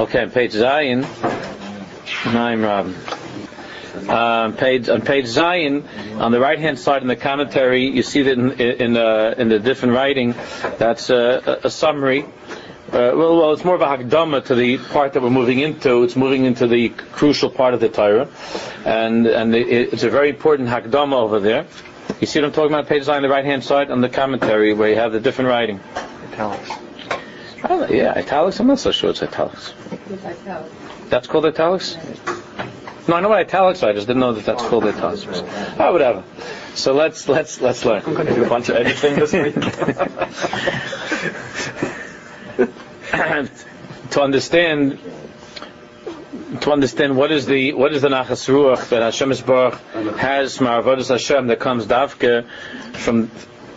Okay, page Zion, Naim. Um, page on page Zion, on the right hand side in the commentary, you see that in in, uh, in the different writing, that's a, a summary. Uh, well, well, it's more of a hakdama to the part that we're moving into. It's moving into the crucial part of the Torah, and and it, it's a very important hakdama over there. You see what I'm talking about? Page Zion on the right hand side on the commentary where you have the different writing. Italics. Oh, yeah, italics. I'm not so sure it's italics. That's called italics. No, I know what italics are. I just didn't know that that's called italics. Oh, whatever. So let's let's let's learn. I'm going to do a bunch of editing this week. to understand to understand what is the what is the nachas ruach that Hashem Baruch has from our Hashem that comes davke from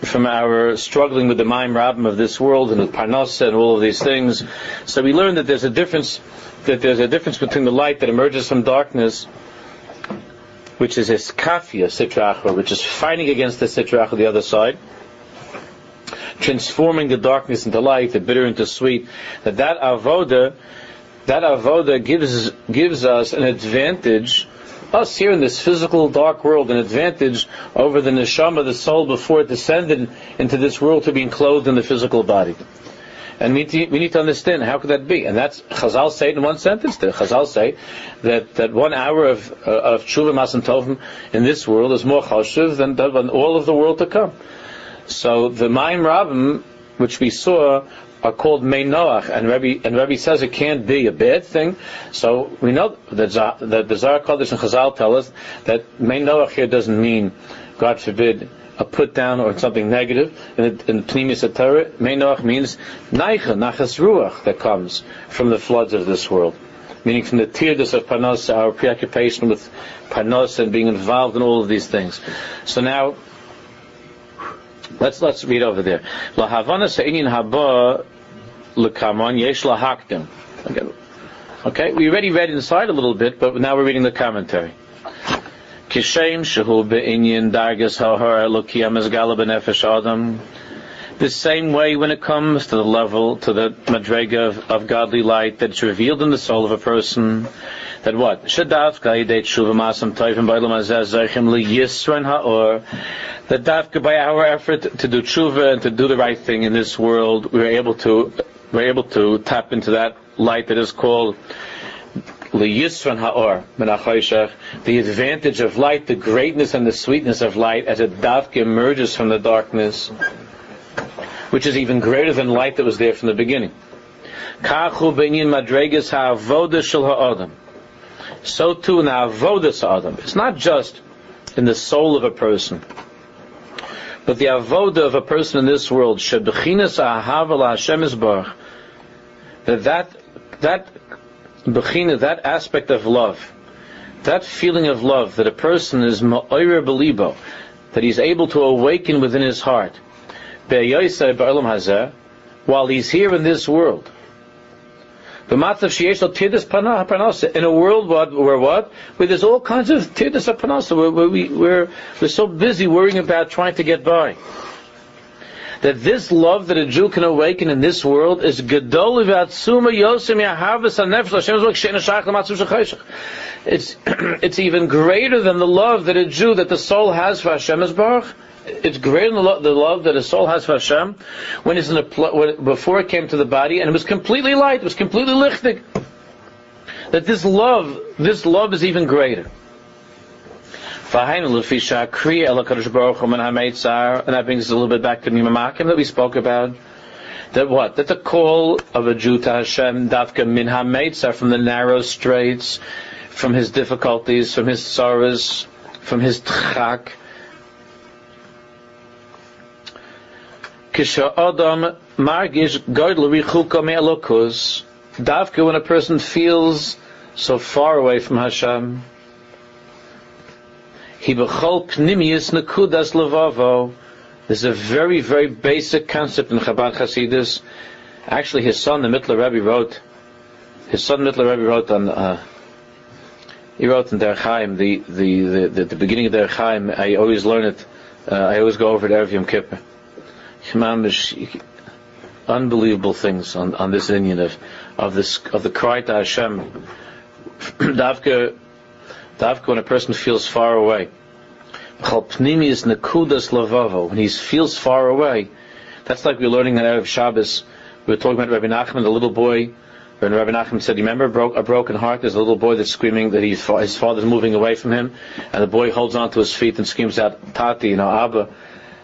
from our struggling with the Maim Rabbim of this world and the Parnasa and all of these things. So we learn that there's a difference that there's a difference between the light that emerges from darkness, which is iskafia sitra achra, which is fighting against the sitra achra the other side, transforming the darkness into light, the bitter into sweet. That that avoda, that avoda gives gives us an advantage us here in this physical dark world an advantage over the neshama, the soul, before it descended into this world to being clothed in the physical body. And we need, to, we need to understand how could that be? And that's Chazal say in one sentence there. Chazal say that, that one hour of uh, of tshuva masan tovim in this world is more chashuv than, than all of the world to come. So the Maim Rabbim, which we saw, are called Mei Noach, and Rabbi, and Rabbi says it can't be a bad thing. So we know that, the Zohar Kodesh and Chazal tell us that Mei Noach here doesn't mean, God forbid, a put down or something negative. In the, in the Pnimius Torah, Noach means Naicha, Nachas Ruach, that comes from the floods of this world. Meaning from the tears of Panos, our preoccupation with Panos and being involved in all of these things. So now, let's let's read over there. Lahavana se'inin haba l'kamon yesh lahakdim. Okay, we already read inside a little bit, but now we're reading the commentary. Kishem shehu be'inyin dargas ha'har elokiyam es b'nefesh adam. The same way when it comes to the level, to the madrega of, of godly light that's revealed in the soul of a person, that what? Shadavka yidet shuva masam toivim ba'ilum azeh zaychim li yisran ha'or that dafka by our effort to do tshuva and to do the right thing in this world, we're able to we're able to tap into that light that is called liyisran ha'or the advantage of light, the greatness and the sweetness of light as a dafka emerges from the darkness, which is even greater than light that was there from the beginning. Kachu shel. So too in avodas adam. It's not just in the soul of a person but the avoda of a person in this world, shebechinas ahava Hashem isbarach, that that that bechina, that aspect of love, that feeling of love that a person is ma'oyer belibo, that he's able to awaken within his heart, while he's here in this world, in a world where what? Where there's all kinds of tirdas panasa, where, where we, we're, we're so busy worrying about trying to get by. That this love that a Jew can awaken in this world is gedol v'atzuma yosim yahavas It's it's even greater than the love that a Jew that the soul has for Hashem Baruch it's greater than the, lo- the love that a soul has for Hashem when it's in a pl- when, before it came to the body, and it was completely light, it was completely lichtig. That this love, this love is even greater. And that brings us a little bit back to Mimamakim that we spoke about. That what? That the call of a Jew to Hashem, Dafka Min HaMeitzar, from the narrow straits, from his difficulties, from his sorrows, from his tchak, Adam margish alokus. Davka when a person feels so far away from Hashem. He bechol pnimius nekudas levavo. There's a very, very basic concept in Chabad Hasidus. Actually, his son, the Mittler Rebbe, wrote. His son, Mittler Rebbe, wrote on. Uh, he wrote in Derech Chaim, the, the, the, the, the beginning of Derech Chaim. I always learn it. Uh, I always go over it every Yom Kippur. Unbelievable things on, on this inyan of, of this, of the cry to Hashem. Davka, Davka when a person feels far away. When he feels far away, that's like we're learning that out of Shabbos. We were talking about Rabbi Nachman, the little boy when Rabbi Nachman said, you remember a, broken heart? There's a little boy that's screaming that he's, his father's moving away from him, and the boy holds onto his feet and screams out, Tati, you know, Abba.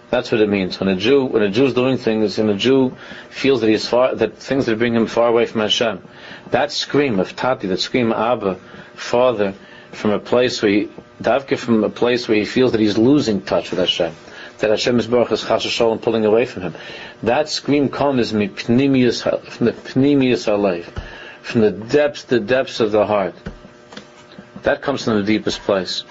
That's what it means. When a Jew, when a Jew's doing things, and a Jew feels that he's far, that things that bring him far away from Hashem, that scream of Tati, that scream Abba, Father, from a place where he, Davke from a place where he feels that he's losing touch with Hashem that Hashem is Baruch is and pulling away from him. That scream comes from the pnimius halev, from the depths, the depths of the heart. That comes from the deepest place.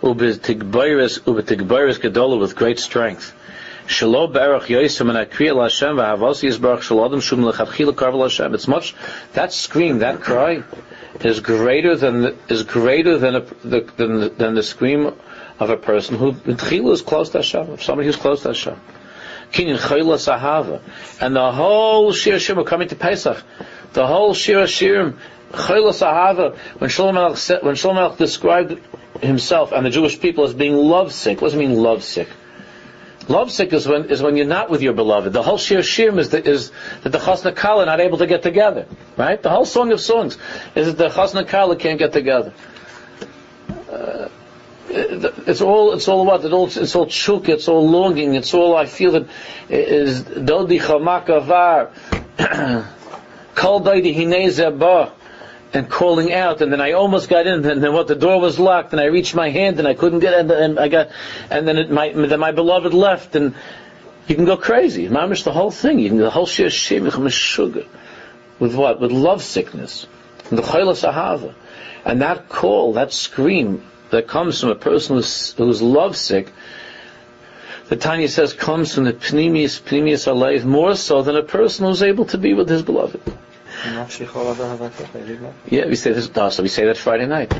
Ubetigbayris gedola with great strength. Shalo berach yoisem and akriya Hashem v'havasi yisbarach shum. It's much, that scream, that cry, is greater than is greater than, a, the, than, than the scream of a person who Tchila is close to Hashem, of somebody who's close to Hashem. Kinyan Chayla Sahava. And the whole Shir Shirim coming to Pesach. The whole Shir Shirim, Chayla Sahava, when Shlomo when Shlomo described himself and the Jewish people as being lovesick, what does it mean lovesick? Lovesick is when is when you're not with your beloved. The whole Shir Shirim is, is that the Chasna Kala are not able to get together. Right? The whole Song of Songs is that the Chasna Kala can't get together. Uh, it's all it's all what it's all it's all chuk it's all longing it's all I feel that is dodi chamakavar kol dodi hinezeba and calling out, and then I almost got in, and then what the door was locked, and I reached my hand, and I couldn't get, and, and I got, and then it, my then my beloved left, and you can go crazy. Mamish the whole thing, you can the whole shir sugar with what with love sickness, and the chayla sahava, and that call, that scream that comes from a person who's, who's lovesick. The Tanya says comes from the pnimius pneumius alive more so than a person who's able to be with his beloved. Yeah, we say this. So we say that Friday night.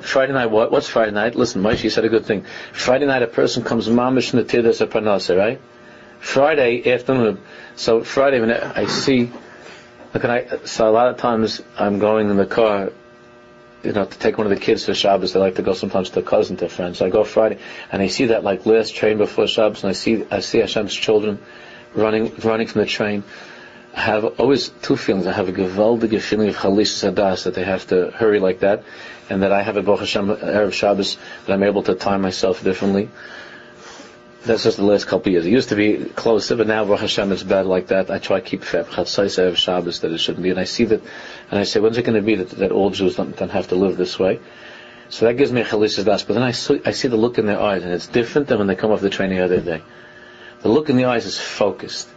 Friday night, what? What's Friday night? Listen, Moshe said a good thing. Friday night, a person comes mamish netidas a parnasa, right? Friday afternoon. So Friday, when I see, look, I, so a lot of times I'm going in the car, you know, to take one of the kids to Shabbos. They like to go sometimes to a cousin, to a friend. So I go Friday, and I see that like last train before Shabbos, and I see I see Hashem's children running running from the train. I have always two feelings. I have a gewaldige feeling of chalish sadas that they have to hurry like that, and that I have a Baruch Hashem Erev Shabbos that I'm able to time myself differently. That's just the last couple of years. It used to be closer, but now Baruch Hashem it's bad like that. I try to keep chatzais Erev Shabbos that it shouldn't be, and I see that, and I say, when's it going to be that, that all Jews don't, don't have to live this way? So that gives me a chalish sadas. But then I see, I see the look in their eyes, and it's different than when they come off the train the other day. The look in the eyes is focused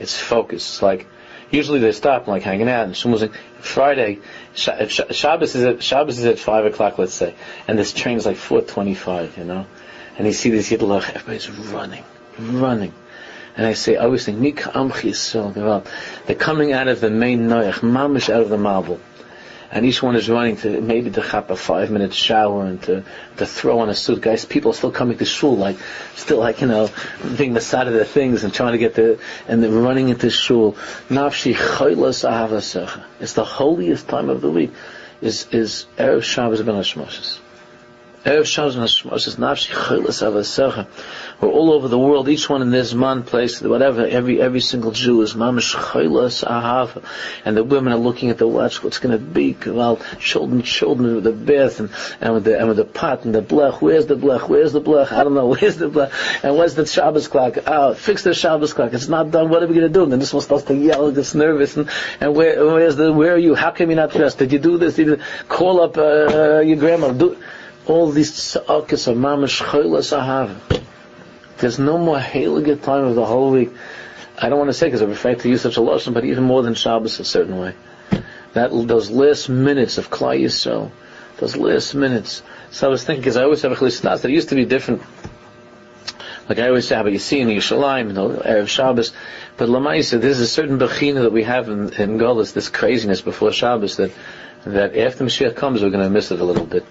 it's focused. It's like usually they stop like hanging out and like Friday Shabbos is at Shabbos is at five o'clock let's say and this train is like four twenty five you know? And you see this Yidlach everybody's running running. And I say I always think Mika Amchi Yisrael they're coming out of the main Noach mamish out of the marble and each one is running to maybe to have a five minute shower and to, to throw on a suit. Guys, people are still coming to shul, like, still like, you know, being the side of the things and trying to get the, and they're running into shul. Nafshi It's the holiest time of the week. Is, is Erev Shabbos ben Hashmoshes. We're all over the world, each one in this man place, whatever, every every single Jew is mamish chaylas ahava, and the women are looking at the watch, what's to be, well, children, children with the bath and, and with the and with the pot and the blech. Where's the blech? Where's the blech? I don't know. Where's the blech? And where's the Shabbos clock? Oh, fix the Shabbos clock. It's not done. What are we to do? And then this one starts to yell, gets nervous, and and where where's the where are you? How come you're not dressed? Did you do this? Did you call up uh, your grandma? Do all these tzakis of mamish chaylas ahava. There's no more Heilige time of the whole week. I don't want to say because I'm afraid to use such a lotion, but even more than Shabbos a certain way. That those last minutes of Klal Yisrael, those last minutes. So I was thinking, because I always have a chalisnas that used to be different. Like I always say, but you see in Yerushalayim, know, Erev Shabbos. But Lamaisa, there's a certain bechina that we have in, in Golis, this craziness before Shabbos that that after Mashiach comes, we're going to miss it a little bit.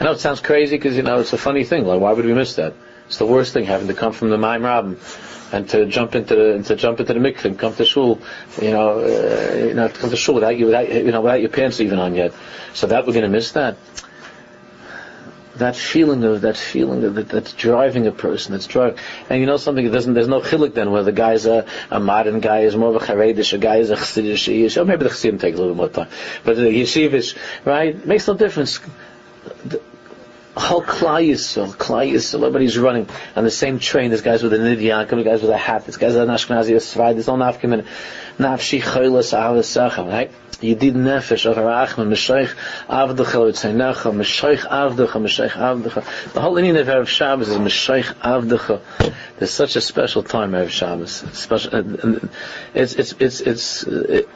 I know it sounds crazy because you know it's a funny thing. Like, why would we miss that? It's the worst thing having to come from the Maim and to jump into the, and to jump into the mikveh and come to shul, you know, uh, you know, to come to shul without you, without, you know, without your pants even on yet. So that we're going to miss that. That feeling of that feeling of that, that's driving a person. That's driving, and you know something. Doesn't. There's no chilik then where the guy's a, a modern guy is more of a charedish, a guy is a chassidish. Or maybe the chassidim take a little bit more time, but the yeshivish, right, makes no difference. The, whole Klal Yisrael, everybody's running on the same train. There's guys with a nidyan, there's guys with a hat, there's guys with an Ashkenazi Yisrael, there's no nafkim nafshi choylas ahal right? Yedid nefesh of Arachman, Meshaych Avdecha, Tzeinecha, Meshaych Avdecha, Meshaych Avdecha. The whole inyan of Erev Shabbos is Meshaych Avdecha. There's such a special time, Erev Shabbos. Special, uh, and it's, it's, it's, it's, uh, it,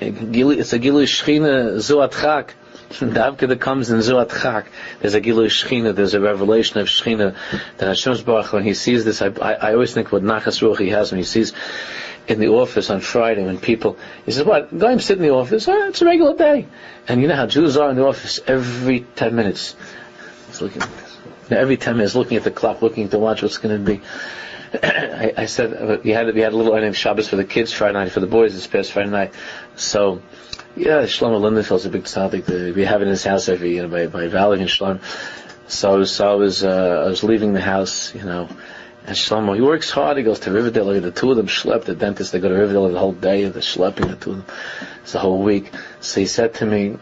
it's a Gilu Shechina Zuat Chak. Davka that comes in Zuat Chak, there's a Gilu Shechina, there's a revelation of Shechina that Hashem's Baruch, when he sees this, I, I, I always think what Nachas Ruach he has when he sees in the office on Friday when people, he says, what, go and sit in the office, oh, it's a regular day. And you know how Jews are in the office every 10 minutes. He's looking, every 10 minutes looking at the clock, looking to watch what's going to be. I, I, said, uh, we had, we had a little item Shabbos for the kids Friday night, for the boys this past Friday night. So, yeah, Shlomo Lindenfeld's a big tzaddik. We have it in his house every, you know, by, by Valley and Shlomo. So, so I was, uh, I was leaving the house, you know, and Shlomo, he works hard. He goes to Riverdale. The two of them schlep. The dentist, they go to Riverdale the whole day. They're schlepping the two of them. It's the whole week. So he said to me,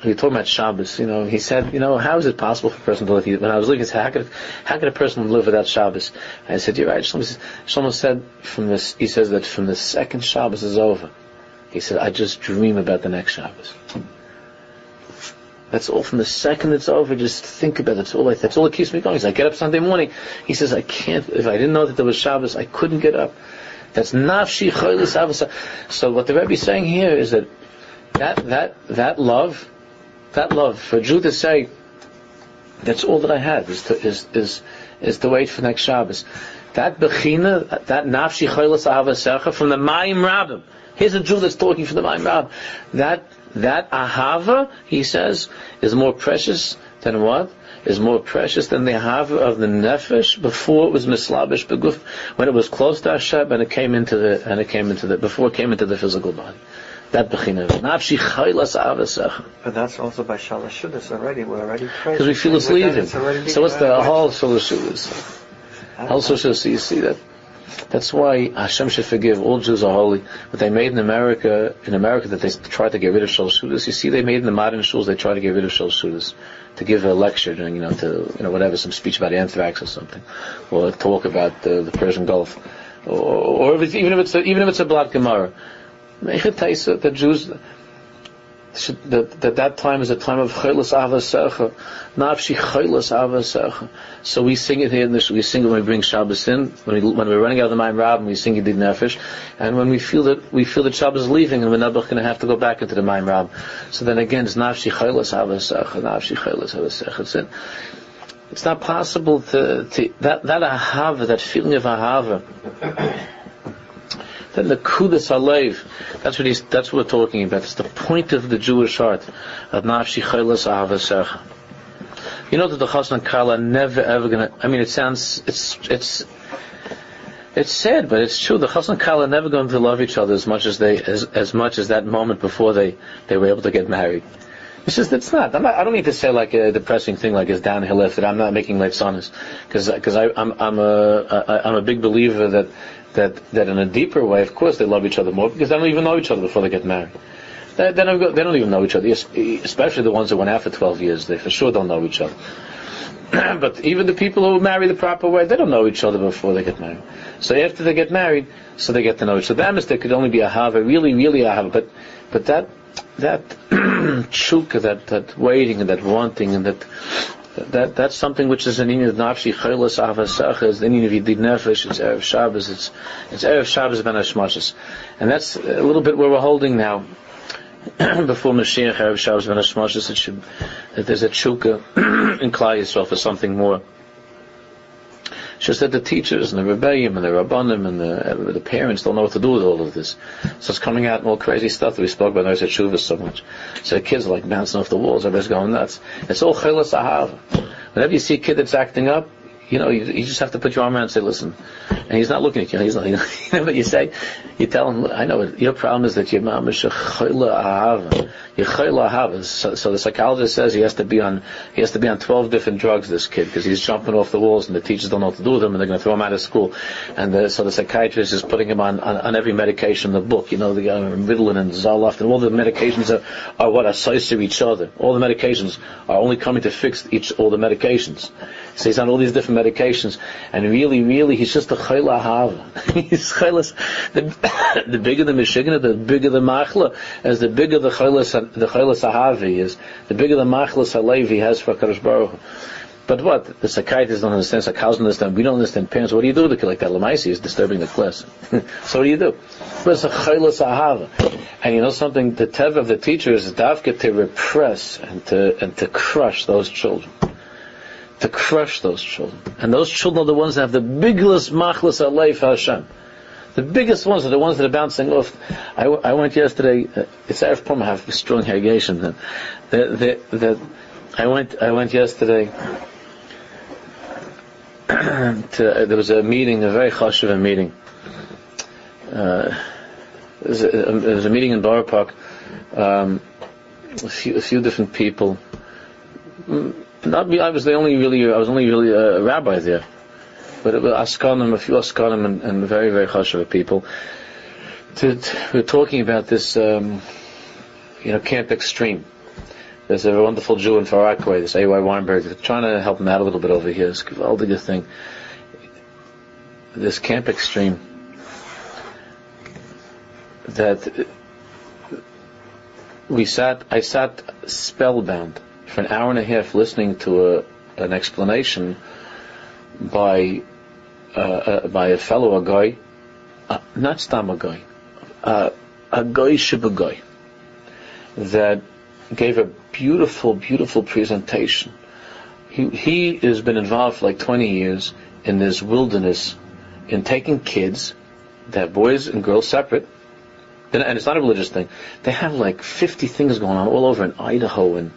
he told me about Shabbos, you know, he said, you know, how is it possible for a person to live? When I was looking, how could, how could a person live without Shabbos? I said, you're right. Shlomo said from this, he says that from the second Shabbos is over, he said, I just dream about the next Shabbos. That's all from the second it's over. Just think about it. That's all. I, that's all that keeps me going. So I get up Sunday morning. He says, I can't. If I didn't know that there was Shabbos, I couldn't get up. That's nafshi cholis avasa. So what the Rebbe is saying here is that that that that love, that love for a Jew to say, that's all that I have is to is is is to wait for next Shabbos. That bechina, that nafshi cholis avasecha from the Mayim Rabbim. Here's a Jew that's talking from the Mayim Rabbim. That that ahava, he says, is more precious than what? Is more precious than the ahava of the nefesh before it was mislabish beguf, when it was close to Hashem and it came into the and it came into the before it came into the physical body. That bechina. Nafshi chaylas avasech. But that's also by shalashudas already. We're already because we feel it's leaving. So what's the whole shalashudas? Also, so you see that. That's why Hashem should forgive. All Jews are holy. What they made in America, in America, that they tried to get rid of shul shudas. You see, they made in the modern shuls, they try to get rid of shul shudas. To give a lecture, you know, to, you know, whatever, some speech about anthrax or something. Or talk about the, the Persian Gulf. Or, or if it's, even if it's a, even if it's a blood Gemara. The Jews, that, that that time is a time of chaylas avasecha, nafshi chaylas avasecha. So we sing it here in this, we sing it when we bring Shabbos in, when, we, when we're running out of the Mayim Rab, we sing it in Nefesh, and when we feel that, we feel that Shabbos is leaving, and we're not going to have to go back into the Mayim Rab. So then again, it's nafshi chaylas avasecha, nafshi chaylas avasecha. It's, it. it's not possible to, to that, that ahava, that feeling of ahava, the kudas alev, that's what he's, that's what we're talking about. It's the point of the Jewish heart of nafshi chaylas avasecha. You know that the chassan and Kala never ever gonna. I mean, it sounds it's it's it's sad, but it's true. The chassan and Kala never going to love each other as much as they as as much as that moment before they they were able to get married. It's just it's not. not. i don't need to say like a depressing thing like it's downhill lift that I'm not making life honest because because I'm I'm a I'm a big believer that that that in a deeper way, of course, they love each other more because they don't even know each other before they get married. They, they, don't, they don't even know each other, especially the ones that went out for 12 years. They for sure don't know each other. but even the people who marry the proper way, they don't know each other before they get married. So after they get married, so they get to know each other. That mistake could only be a hava, really, really a hava. But, but that, that chuka, that, that waiting and that wanting and that that that's something which is an inyan of nafshi chaylas avasacha is the inyan of yidid nefesh. It's erev Shabbos. It's it's erev Shabbos ben hashmashas, and that's a little bit where we're holding now. Before Mashiach erev Shabbos ben hashmashas, it should that there's a chuka in Klal Yisrael for something more. Just that the teachers and the rebellion and the rabbanim and the, uh, the parents don't know what to do with all of this. So it's coming out in all crazy stuff that we spoke about Nurse Shuvah so much. So the kids are like bouncing off the walls, everybody's going nuts. It's all chilas ahav. Whenever you see a kid that's acting up, you know, you, you, just have to put your arm around and say, listen. And he's not looking at you. He's not, you know what you say? You tell him, I know, your problem is that your mom is a ahava. So, so the psychologist says he has to be on, he has to be on 12 different drugs, this kid, because he's jumping off the walls and the teachers don't know what to do with him and they're going to throw him out of school. And the, so the psychiatrist is putting him on, on, on every medication in the book, you know, the uh, Ritalin and Zoloft and all the medications are, are what are what associate each other. All the medications are only coming to fix each, all the medications. So he's on all these different medications, and really, really, he's just a chayla hava. he's chaylas. The, the bigger the mishigna, the bigger the machla, as the bigger the chaylas, the chaylas ahavi is, the bigger the machlas halev he has for Kadosh Baruch. But what? The psychiatrists don't understand, psychologists don't understand, we don't understand parents. What do you do with a kid like that? Lamaisi is disturbing the class. so what do you do? But it's a chaylas ahava. And you know something? The tev of the teacher is dafka to repress and to, and to crush those children to crush those children. And those children are the ones that have the biggest machlas aleif Hashem. The biggest ones are the ones that are bouncing off. I, I went yesterday. Uh, it's Erev Purim. I have strong irrigation. That, that, that, I went. I went yesterday. to, uh, there was a meeting, a very chashuv meeting. Uh, there, was a, was a meeting in Borough Park. Um, a few, a few different people. Not I was the only really, I was only really a rabbi there. But it was Askanim, a few Askanim and, and very, very chashuv people. To, to, we're talking about this, um, you know, Camp Extreme. There's a wonderful Jew in Far Rockaway, this A.Y. Weinberg, trying to help him out a little bit over here. It's a good thing. This Camp Extreme, that we sat, I sat spellbound for an hour and a half listening to a, an explanation by uh, uh, by a fellow, a guy, uh, not stam a guy, uh, a guy that gave a beautiful, beautiful presentation. He he has been involved for like 20 years in this wilderness, in taking kids, that boys and girls separate, and it's not a religious thing. They have like 50 things going on all over in Idaho and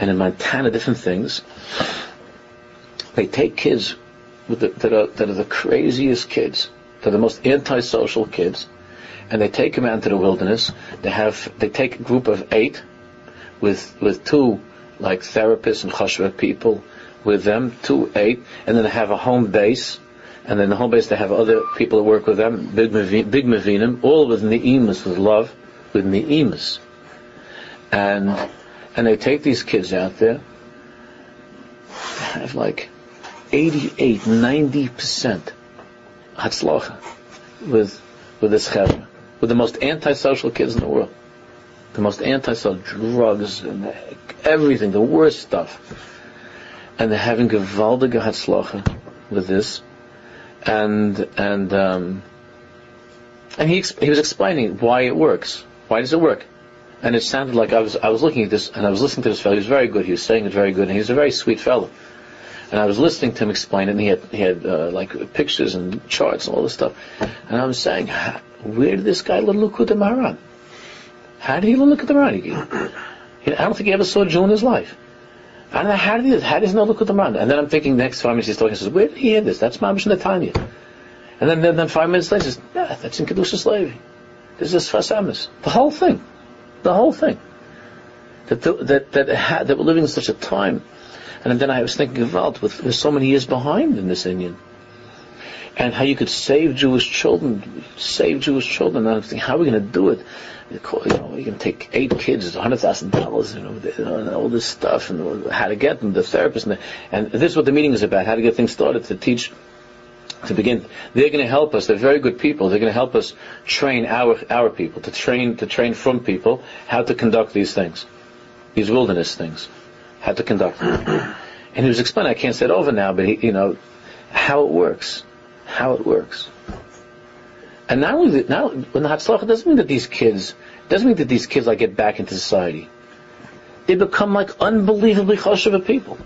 and in Montana, different things. They take kids the, that, are, that are the craziest kids, they're the most antisocial kids, and they take them out into the wilderness. They have they take a group of eight with with two like therapists and chashva people with them, two eight, and then they have a home base, and then the home base they have other people that work with them, big big mavinim, all with ne'imus, with love, with ne'imus, and and they take these kids out there, They have like 88, 90% hatzlacha with, with this chevra, with the most antisocial kids in the world. The most antisocial drugs and everything, the worst stuff. And they're having gewaldige hatzlacha with this. And, and, um, and he, he was explaining why it works. Why does it work? And it sounded like I was I was looking at this and I was listening to this fellow. He was very good. He was saying it very good, and he was a very sweet fellow. And I was listening to him explain it, and he had he had uh, like pictures and charts and all this stuff. And I was saying, where did this guy learn Likutei Moharan? How did he learn Likutei Moharan? I don't think he ever saw a Jew in his life. I don't know how did he how does he know Likutei Moharan? And then I'm thinking next five minutes he's talking. He says, where did he hear this? That's Mamish Netanya. And then, then, then five minutes later, he says, yeah, that's in Kedushas Levi. This is Fasamis. The whole thing. The whole thing. That the, that that, ha, that we're living in such a time, and then I was thinking about with, with so many years behind in this inyan, and how you could save Jewish children, save Jewish children. And I was thinking, how are we going to do it? You know, going to take eight kids, it's hundred thousand dollars, you know, and all this stuff, and how to get them, the therapist, and, the, and this is what the meeting is about: how to get things started to teach to begin. They're going to help us. They're very good people. They're going to help us train our our people to train to train from people how to conduct these things, these wilderness things, how to conduct them. and he was explaining. I can't say it over now, but he, you know how it works, how it works. And not only that, now when the Hatzlacha doesn't mean that these kids doesn't mean that these kids like get back into society. They become like unbelievably chashuv people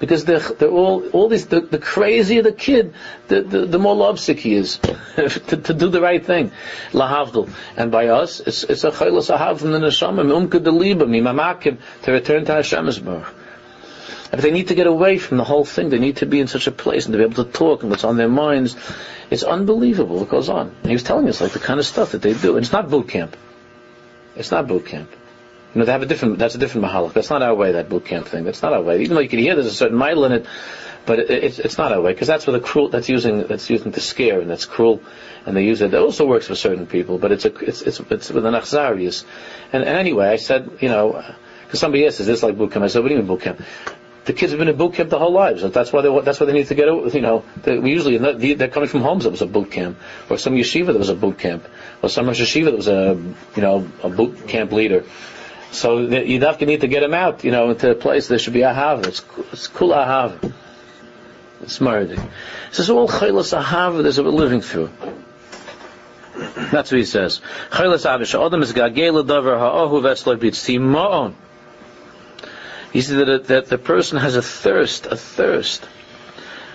because they're, they're all all these the, the crazier the kid, the, the, the more lovesick he is to, to do the right thing. Lahavdil, and by us it's it's a chayla sahav from the neshama umka de liba mimamakim to return to Hashem's Baruch. If they need to get away from the whole thing, they need to be in such a place and to be able to talk and what's on their minds. It's unbelievable what goes on. And he was telling us like the kind of stuff that they do. And it's not boot camp. It's not boot camp. You know, they have a different, that's a different mahalach. That's not our way, that boot camp thing. That's not our way. Even though you can hear there's a certain mile in it, but it, it's, it's not our way, because that's where the cruel, that's using, that's using to scare, and that's cruel, and they use it. It also works for certain people, but it's a, it's, it's, it's with an achzarius. And, and anyway, I said, you know, because somebody asked, is this like boot camp? I said, what do you mean boot camp? The kids have been in boot camp the whole lives. That's why they, that's why they need to get, you know, they, usually they're coming from homes that was a boot camp, or some yeshiva that was a boot camp, or some Yeshiva that was a, you know, a boot camp leader. So you definitely need to get him out, you know, into a place. There should be a. It's, it's kul ahav. It's murder. This is all chaylas ahav that we're living through. That's what he says. Chaylas ahav. Adam is gagel davar ha'ohu v'etzlo b'tzima'on. He said that, that the person has a thirst, a thirst.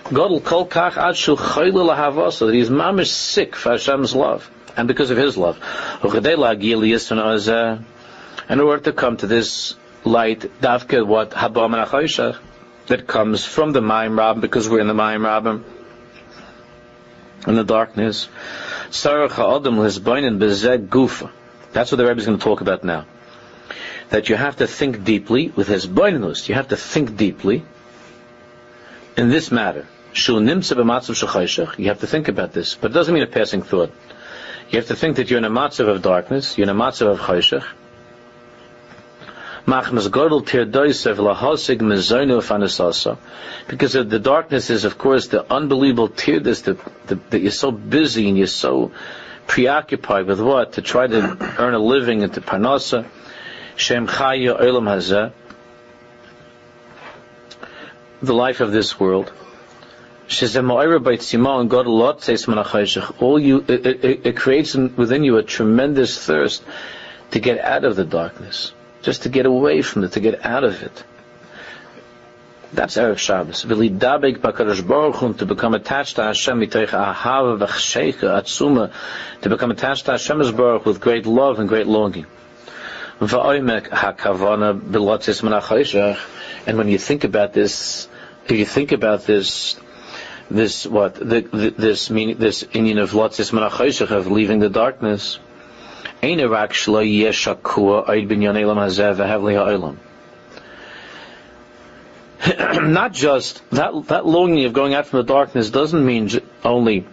Godel kol kach ad shu chayla lahavah, so that he's mamish sick for Hashem's love, and because of His love in order to come to this light, davke what habam that comes from the Mayim Rabbim because we're in the Mayim Rabbim in the darkness. Sarach Adam Lisbainin Bezeg Gufa. That's what the Rebbe is going to talk about now. That you have to think deeply with his boinus. You have to think deeply in this matter. You have to think about this, but it doesn't mean a passing thought. You have to think that you're in a matzav of darkness, you're in a matzav of chayshach, Because the darkness is, of course, the unbelievable teardis that, that, that you're so busy and you're so preoccupied with what? To try to earn a living into Parnasa. Shem Chaya Olam Hazeh. The life of this world. All you, it, it, it creates within you a tremendous thirst to get out of the darkness just to get away from it, to get out of it. That's Erev Shabbos. V'lidabek b'kadosh baruch Hu, to become attached to Hashem, mitoich ahava v'chsheika atzuma, to become attached to Hashem's baruch with great love and great longing. V'oimek b'lotzis and when you think about this, if you think about this, this what the, the, this meaning this inyan of lotzis of leaving the darkness, not just that that longing of going out from the darkness doesn't mean only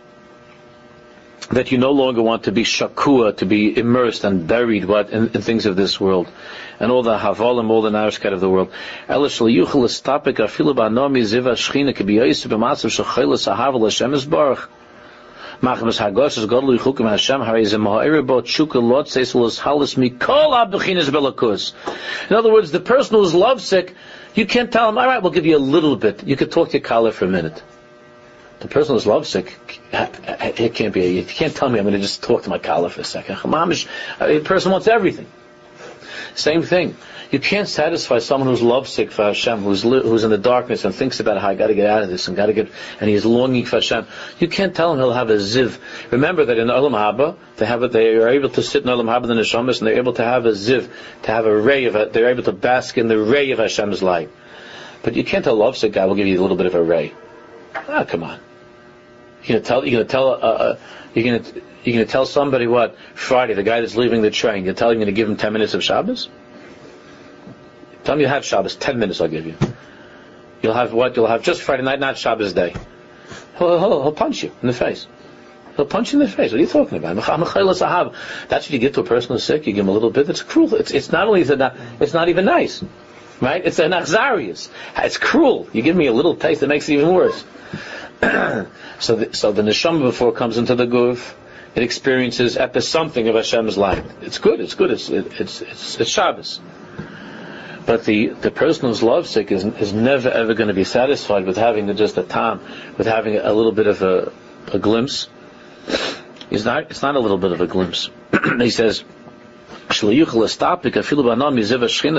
that you no longer want to be shakua, to be immersed and buried what in, in things of this world, and all the havolim, all the narishkat of the world. Machmas Godlu Chukim Hashem Lot Halis Mikol Belakus. In other words, the person who's lovesick, you can't tell him, all right, we'll give you a little bit. You could talk to your collar for a minute. The person who's lovesick, it can't be, you can't tell me I'm going to just talk to my collar for a second. A person wants everything. Same thing. You can't satisfy someone who's lovesick for Hashem, who's li- who's in the darkness and thinks about how I got to get out of this and got to get, and he's longing for Hashem. You can't tell him he'll have a ziv. Remember that in Olam Haba, they have it, they are able to sit in Olam Haba in the Neshamas and they're able to have a ziv, to have a ray of it. They're able to bask in the ray of Hashem's light. But you can't tell a lovesick guy will give you a little bit of a ray. Ah, come on. You're gonna tell, you're gonna tell, you're gonna, you're gonna tell somebody what Friday, the guy that's leaving the train. You're telling him to give him ten minutes of Shabbos. Tell him you have Shabbos, ten minutes I'll give you. You'll have what? You'll have just Friday night, not Shabbos day. He'll, he'll, he'll punch you in the face. He'll punch you in the face. What are you talking about? That's what you give to a person who's sick. You give him a little bit. It's cruel. It's, it's not only not, it's not even nice, right? It's an achzarius. It's cruel. You give me a little taste that makes it even worse. so, the, so the neshama before comes into the guf, it experiences at the something of Hashem's light. It's good. It's good. It's it, it's, it's it's Shabbos. But the, the person who's lovesick is, is never ever going to be satisfied with having just a time, with having a little bit of a, a glimpse. It's not, it's not a little bit of a glimpse. he says,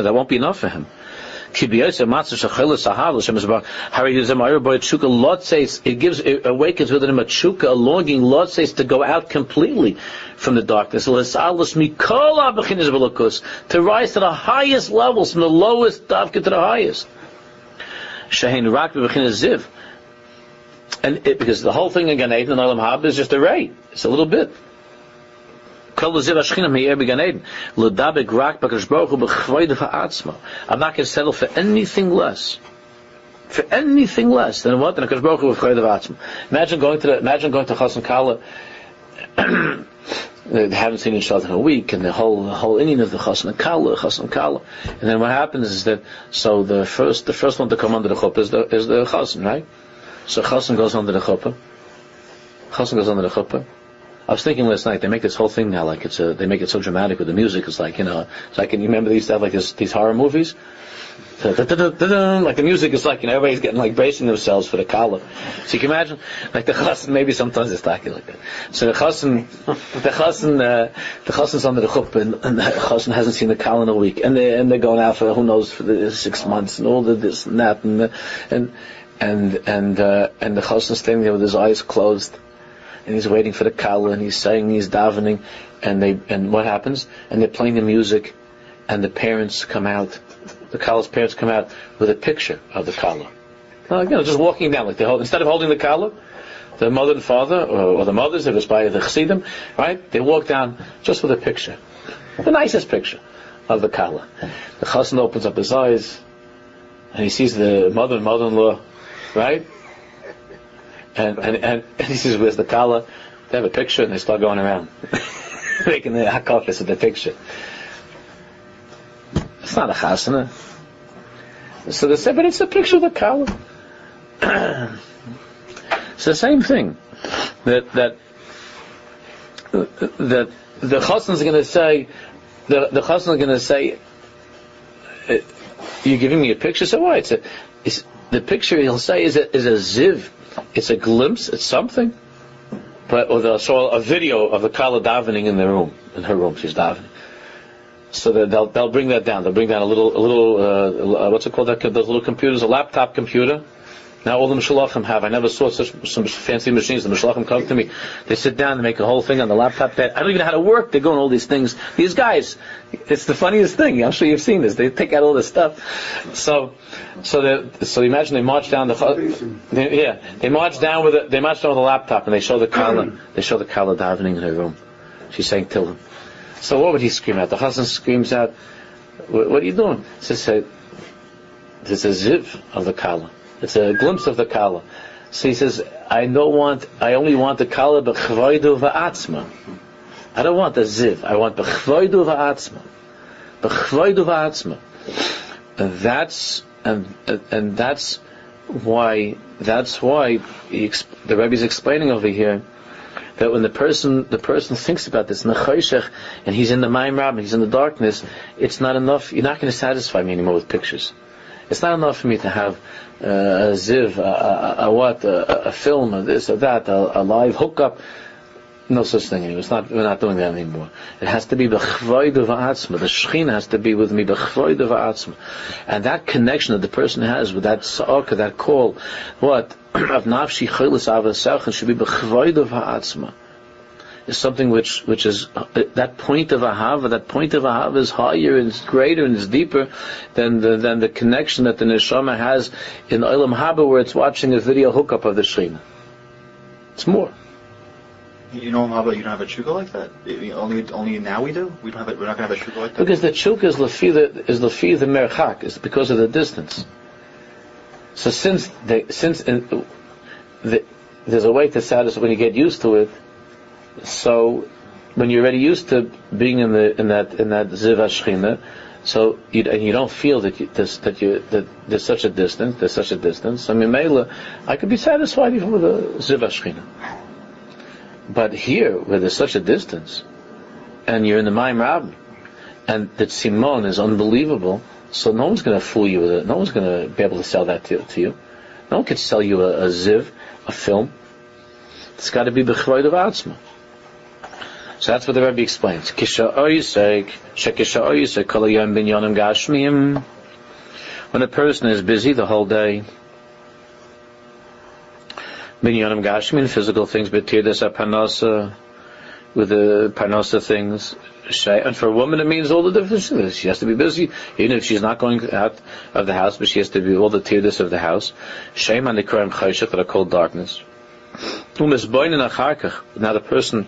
that won't be enough for him. It gives, it awakens within him a chuka, a longing, Lord says, to go out completely from the darkness. To rise to the highest levels, from the lowest davka to the highest. Shehin rak ziv. And it, because the whole thing in Gan Eden and Olam Haba is just a ray. It's a little bit. I'm not going to settle for anything less. For anything less than what? Than a Baruch Hu Imagine going to the, imagine going to Chassan Kala they haven't seen each other in a week, and the whole the whole inyan of the chasna kala, chasna kala, and then what happens is that so the first the first one to come under the chuppah is the is the chasna, right? So chasna goes under the chuppah. Chasna goes under the chuppah. I was thinking last night they make this whole thing now like it's a, they make it so dramatic with the music. It's like you know, it's like you remember to have like this, these horror movies like the music is like, you know, everybody's getting like bracing themselves for the kala. So you can imagine, like the chassan, maybe sometimes it's talking like that. So the chassan, the chassan, uh, the chassan's under the chuppah and, and the chassan hasn't seen the kala in a week and they and they're going out for who knows for the six months and all the this and that and and and and uh, and the chassan standing there with his eyes closed and he's waiting for the kala and he's saying he's davening and they and what happens and they're playing the music and the parents come out the Kala's parents come out with a picture of the Kala. You know, just walking down, like they hold, instead of holding the Kala, the mother and father, or, or the mothers, if it's by the Chassidim, right? They walk down just with a picture. The nicest picture of the Kala. The Chassan opens up his eyes, and he sees the mother and mother-in-law, right? And, and, and, and he says, where's the Kala? They have a picture, and they start going around. making the hakafis of the picture. It's not a chasana. So they say, but it's a picture of the kala. it's the same thing. That that that the chassan is going to say, the the chassan is going to say, you're giving me a picture. So why? It's a, it's, the picture he'll say is a is a ziv. It's a glimpse. It's something. But or the, so a video of the kala davening in the room in her room. She's davening. So they'll they'll bring that down. They'll bring down a little a little uh, what's it called? That those little computers, a laptop computer. Now all the Mishalachim have. I never saw such some fancy machines. The Mishalachim come to me. They sit down, they make a whole thing on the laptop. That I don't even know how to work. They're going all these things. These guys, it's the funniest thing. I'm sure you've seen this. They take out all this stuff. So, so they so imagine they march down the they, yeah they march down with it. They march down with a laptop and they show the kala. they show the kala davening in her room. She's saying Tillim. So what would he scream out? The husband screams out, "What, are you doing?" It's a, it's a ziv of the kala. It's a glimpse of the kala. So he says, "I don't want. I only want the kala b'chvoidu va'atzma. I don't want the ziv. I want b'chvoidu va'atzma. B'chvoidu va'atzma. And that's and and that's why that's why he, the Rebbe is explaining over here that when the person the person thinks about this and he's in the mind and he's in the darkness, it's not enough. You're not going to satisfy me anymore with pictures. It's not enough for me to have uh, a ziv, a, a, a what, a, a, film, a this or that, a, live hookup. No such thing anymore. It's not, we're not doing that anymore. It has to be b'chvoid v'atzma. The shechina has to be with me b'chvoid v'atzma. And that connection that the person has with that sa'aka, that call, what? of nafshi chilis avasecha should be b'chvoid v'atzma. Is something which, which is, uh, that point of ahava, that point of ahava is higher and greater and is deeper than the, than the connection that the neshama has in Olam Haba where it's watching a video hookup of the Shekhinah. It's more. You know, how about you don't have a chuka like that? Only, only now we do. We don't have. A, we're not going to have a chuka like that. Because the chuka is lefi the is lefi the merchak is because of the distance. So since they, since in, the, there's a way to satisfy when you get used to it. So when you're already used to being in the in that in that ziva shchina, so you, and you don't feel that you, this, that you that there's such a distance, there's such a distance. I mean, Mela, I could be satisfied even with a ziva shchina. But here, where there's such a distance, and you're in the Maim Rab, and the Simon is unbelievable, so no one's going to fool you with it. No one's going to be able to sell that to, to you. No one can sell you a, a ziv, a film. It's got to be b'chvoid of atzma. So that's what the Rebbe explains. When a person is busy the whole day, binyanim gashmin, physical things, betirdas apanasa, with the parnosa things. And for a woman, it means all the different. She has to be busy, even if she's not going out of the house, but she has to be all the tirdis of the house. Shame on the Kuram Chayshach that are called darkness. Now the person,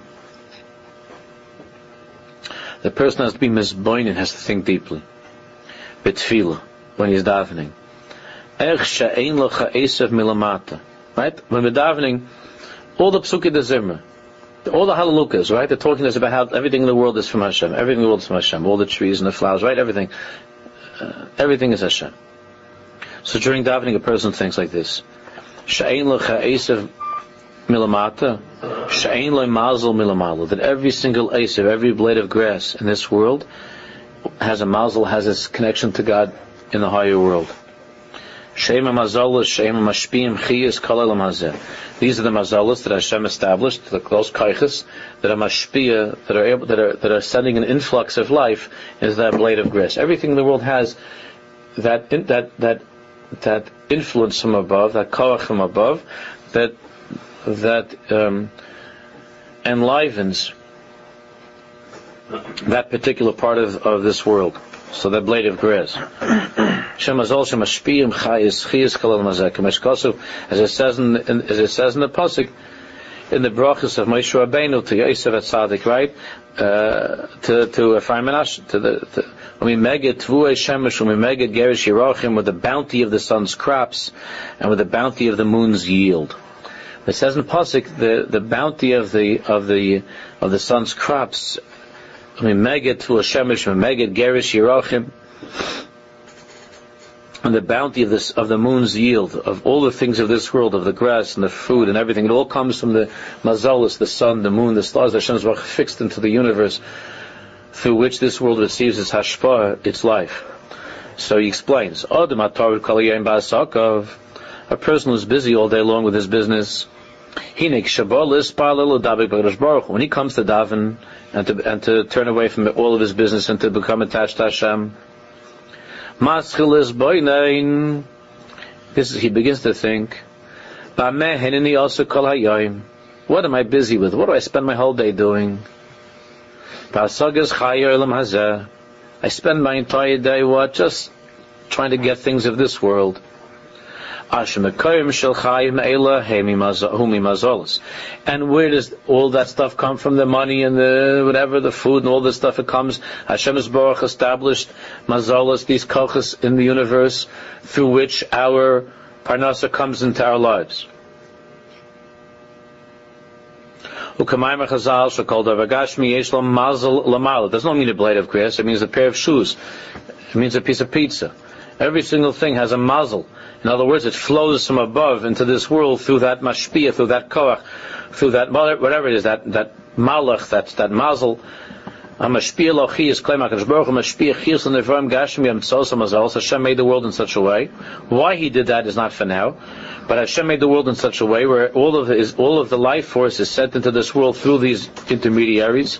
the person has to be misboinin, has to think deeply. Betfila, when he's davening. Right? When we're davening, all the psuki de zimmer, all the halalukas, right? They're talking to us about how everything in the world is from Hashem. Everything in the world is from Hashem. All the trees and the flowers, right? Everything. Uh, everything is Hashem. So during davening, a person thinks like this. Sha'ain lecha esav milamata. Sha'ain le mazel milamala. That every single esav, every blade of grass in this world has a mazel, has its connection to God in the higher world. Shema mazalas, shema mashpiyim chiyas kalalam hazeh. These are the mazalas that Hashem established, the close kaiches, that are mashpia, that are able, that are, that are sending an influx of life is that blade of grass. Everything in the world has that, that, that, that influence from above, that koach from above, that, that, um, enlivens that particular part of, of this world. So that blade of grass. As it says in, in, as it says in the pasuk, in the brachas of Moshe Rabbeinu to Yosef at Tzaddik, right? Uh, to to Ephraim Menashe, to the to, with the bounty of the sun's crops and with the bounty of the moon's yield. It says in pasuk the the bounty of the of the of the sun's crops Mimeget to a Shemesh, Mimeget Gerish Yerachim, and the bounty of this of the moon's yield, of all the things of this world, of the grass and the food and everything, it all comes from the Mazalis, the sun, the moon, the stars that Hashem fixed into the universe, through which this world receives its hashpah, its life. So he explains, a person who's busy all day long with his business, when he comes to daven, and to, and to turn away from all of his business and to become attached to Hashem. This is, he begins to think, what am I busy with? What do I spend my whole day doing? I spend my entire day what? Just trying to get things of this world. And where does all that stuff come from? The money and the whatever, the food and all this stuff. It comes. Hashem is Baruch established mazolas, these kochas in the universe, through which our parnasa comes into our lives. It does not mean a blade of grass. It means a pair of shoes. It means a piece of pizza. Every single thing has a mazel. In other words, it flows from above into this world through that mashpia, through that koach, through that whatever it is, that that malach, that that mazel. A mashpia lochi is claim HaKadosh Baruch mashpia chiyus l'nevram gashmi amtzosa mazal. Hashem made the world in such a way. Why He did that is not for now, but Hashem made the world in such a way where all of all of the life force is sent into this world through these intermediaries.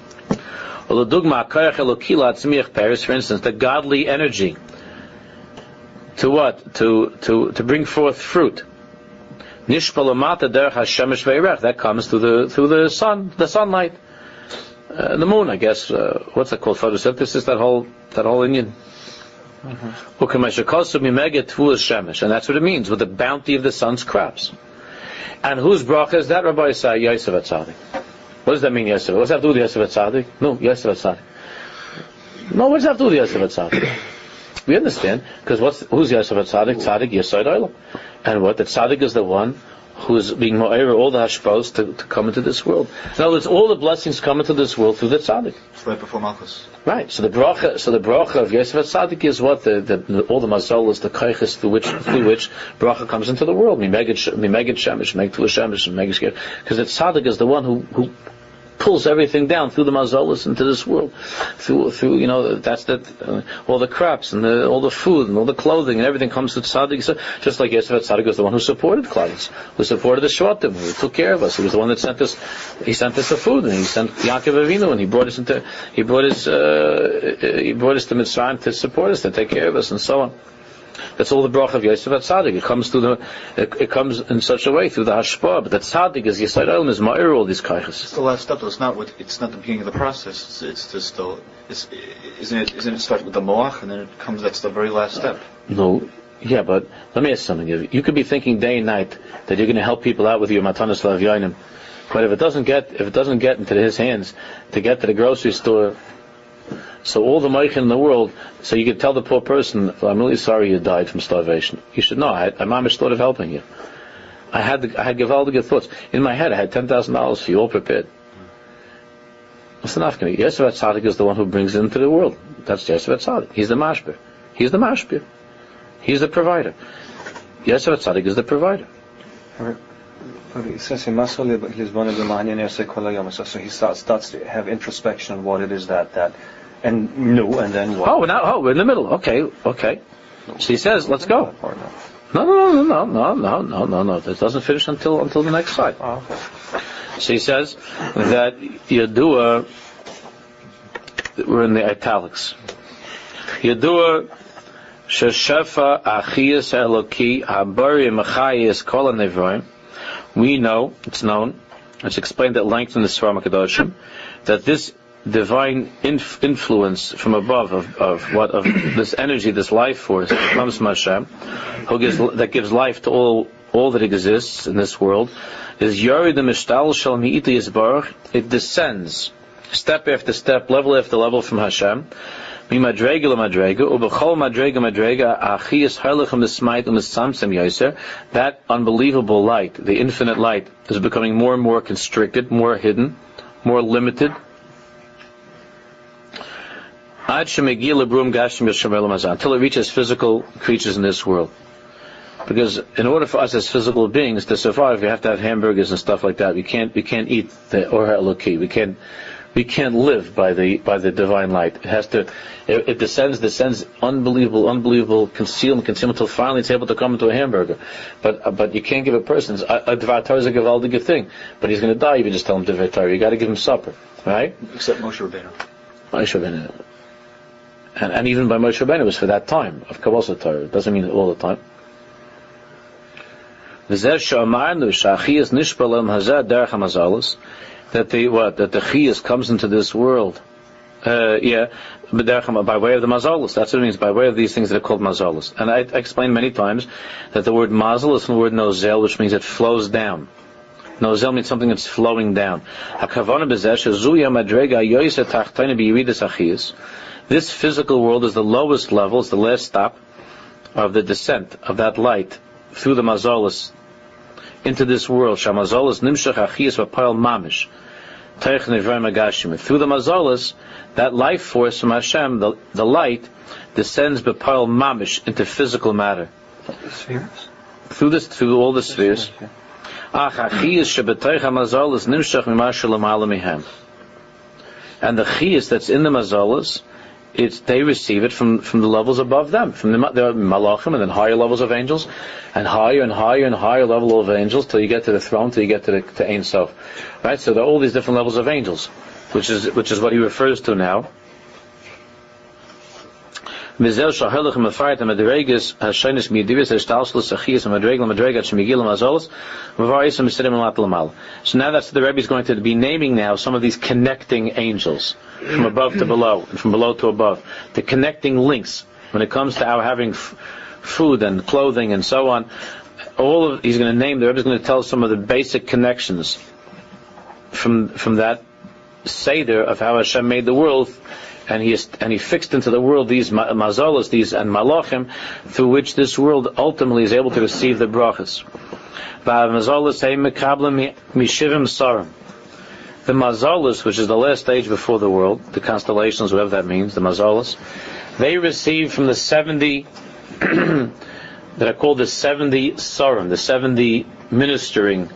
For instance, the godly energy to what? To to to bring forth fruit. Nishpalamata derech Hashemesh ve'erech. That comes through the through the sun, the sunlight, uh, the moon. I guess uh, what's that called? Photosynthesis. That whole that whole inyan. Mm-hmm. And that's what it means with the bounty of the sun's crops. And whose bracha is that, Rabbi Isai Yosef Atzadik? What does that mean, Yosef? What does that have to do with Yosef Atzadik? No, Yosef Atzadik. No, what does that have to do with Yosef Atzadik? We understand because what's who's Yosef Tzaddik? Tzaddik Yesod Olam, and what the Tzaddik is the one who's being mo'er all the hashpos to, to come into this world. In other words, all the blessings come into this world through the tzaddik. Right before Malchus. Right. So the bracha, so the bracha of Yosef tzaddik is what the, the all the mazolas, the kaiches through which through which bracha comes into the world. Mimeged shemesh, meg tu shemesh, because the tzaddik is the one who who pulls everything down through the mazolas into this world, through through you know that's that uh, all the crops and the, all the food and all the clothing and everything comes to tzaddik. So just like Yosef tzaddik was the one who supported Klal, who supported the shvatim, who took care of us. He was the one that sent us. He sent us the food and he sent Yaakov Avinu and he brought us into he brought us uh, he brought us to Mitzrayim to support us to take care of us and so on. That's all the bracha of Yosef at Tzaddik. It comes through the, it, it, comes in such a way through the hashpah. But the Tzaddik is Yisrael Elam is Ma'ir all these kaiches. It's the last step. Though. It's not what. It's not the beginning of the process. It's, it's just the. It's, isn't it? Isn't it start with the moach and then it comes? That's the very last step. No. Yeah, but let me ask something. You could be thinking day and night that you're going to help people out with your matanas lavyanim, but if it doesn't get if it doesn't get into his hands to get to the grocery store so all the moichin in the world, so you could tell the poor person, well, I'm really sorry you died from starvation. You should know, I, I thought of helping you. I had the, I had Givaldige thoughts. In my head, I had $10,000 for you, all prepared. What's the nafkani? Yosef Tzaddik is the one who brings it into the world. That's Yosef Tzaddik. He's the mashbir. He's the mashbir. He's the provider. Yosef Tzaddik is the provider. So he starts, starts to have introspection on what it is that, that and no, and then what? Oh, now, oh, in the middle. Okay, okay. So he says, let's go. No, no, no, no, no, no, no, no. no, no. This doesn't finish until until the next slide. Oh, so he says that Yadua, we're in the italics. Yadua sheshefa Achias eloki Abari mechayis kol nevoim. We know, it's known, it's explained at length in the Swarma Kedoshim, that this divine inf- influence from above of, of what of this energy, this life force that comes from Hashem, who gives that gives life to all all that exists in this world, is Yorid Mishtal Shal Yisbarach. It descends step after step, level after level from Hashem. Mimadrega lemadrega, ubechol madrega madrega, achiyas harlechem esmait um yoser. That unbelievable light, the infinite light, is becoming more and more constricted, more hidden, more limited, until it reaches physical creatures in this world. Because in order for us as physical beings to survive, we have to have hamburgers and stuff like that. We can't we can't eat the Or Eloki. We can't we can't live by the by the divine light. It has to it, it descends descends unbelievable unbelievable concealment concealment until finally it's able to come into a hamburger. But uh, but you can't give a person a, a Dvar Torah is a gewaldige thing. But he's going to die if you just tell him Dvar Torah. You got to give him supper, right? Except Moshe Rabbeinu. Moshe Rabbeinu and, and even by Moshe Rabbeinu was for that time of Kabbalah Torah. It doesn't mean all the time. That the what that the chiyas comes into this world, uh, yeah, by way of the mazalos. That's what it means by way of these things that are called mazalos. And I, I explained many times that the word mazal is from the word nozel, which means it flows down. Nozel means something that's flowing down. This physical world is the lowest level, it's the last stop of the descent of that light through the mazolas into this world. Shamazolas nimshach achiyas v'payel mamish. Through the mazolas, that life force from Hashem, the, the light, descends b'payel mamish into physical matter. Spheres? Through this, through all the spheres. And the chiyas that's in the mazolas it's they receive it from, from the levels above them, from the, the malachim, and then higher levels of angels, and higher and higher and higher level of angels till you get to the throne, till you get to the to Ein Sof. Right? So there are all these different levels of angels, which is which is what he refers to now. Mizel shahelach madregas hashenis achias lat So now that's the Rebbe is going to be naming now some of these connecting angels from above to below and from below to above. The connecting links when it comes to our having f- food and clothing and so on. All of he's going to name. The Rebbe is going to tell some of the basic connections from from that seder of how Hashem made the world and he and he fixed into the world these mazalas, these and malachim, through which this world ultimately is able to receive the brachas. The mazalas, which is the last stage before the world, the constellations, whatever that means, the mazalas, they receive from the seventy that are called the seventy sarim, the seventy ministering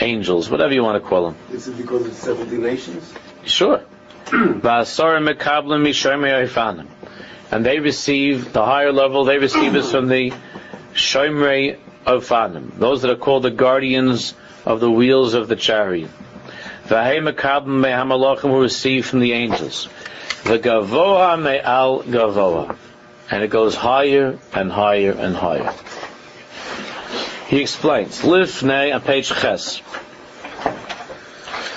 angels, whatever you want to call them. Is it because of seventy nations? Sure. And they receive the higher level, they receive is from the Shomrei Ofanim, those that are called the guardians of the wheels of the chariot. Who receive from the angels. The Gavoa Me'al Gavoa. and it goes higher and higher and higher. He explains, Lifnei on page Ches.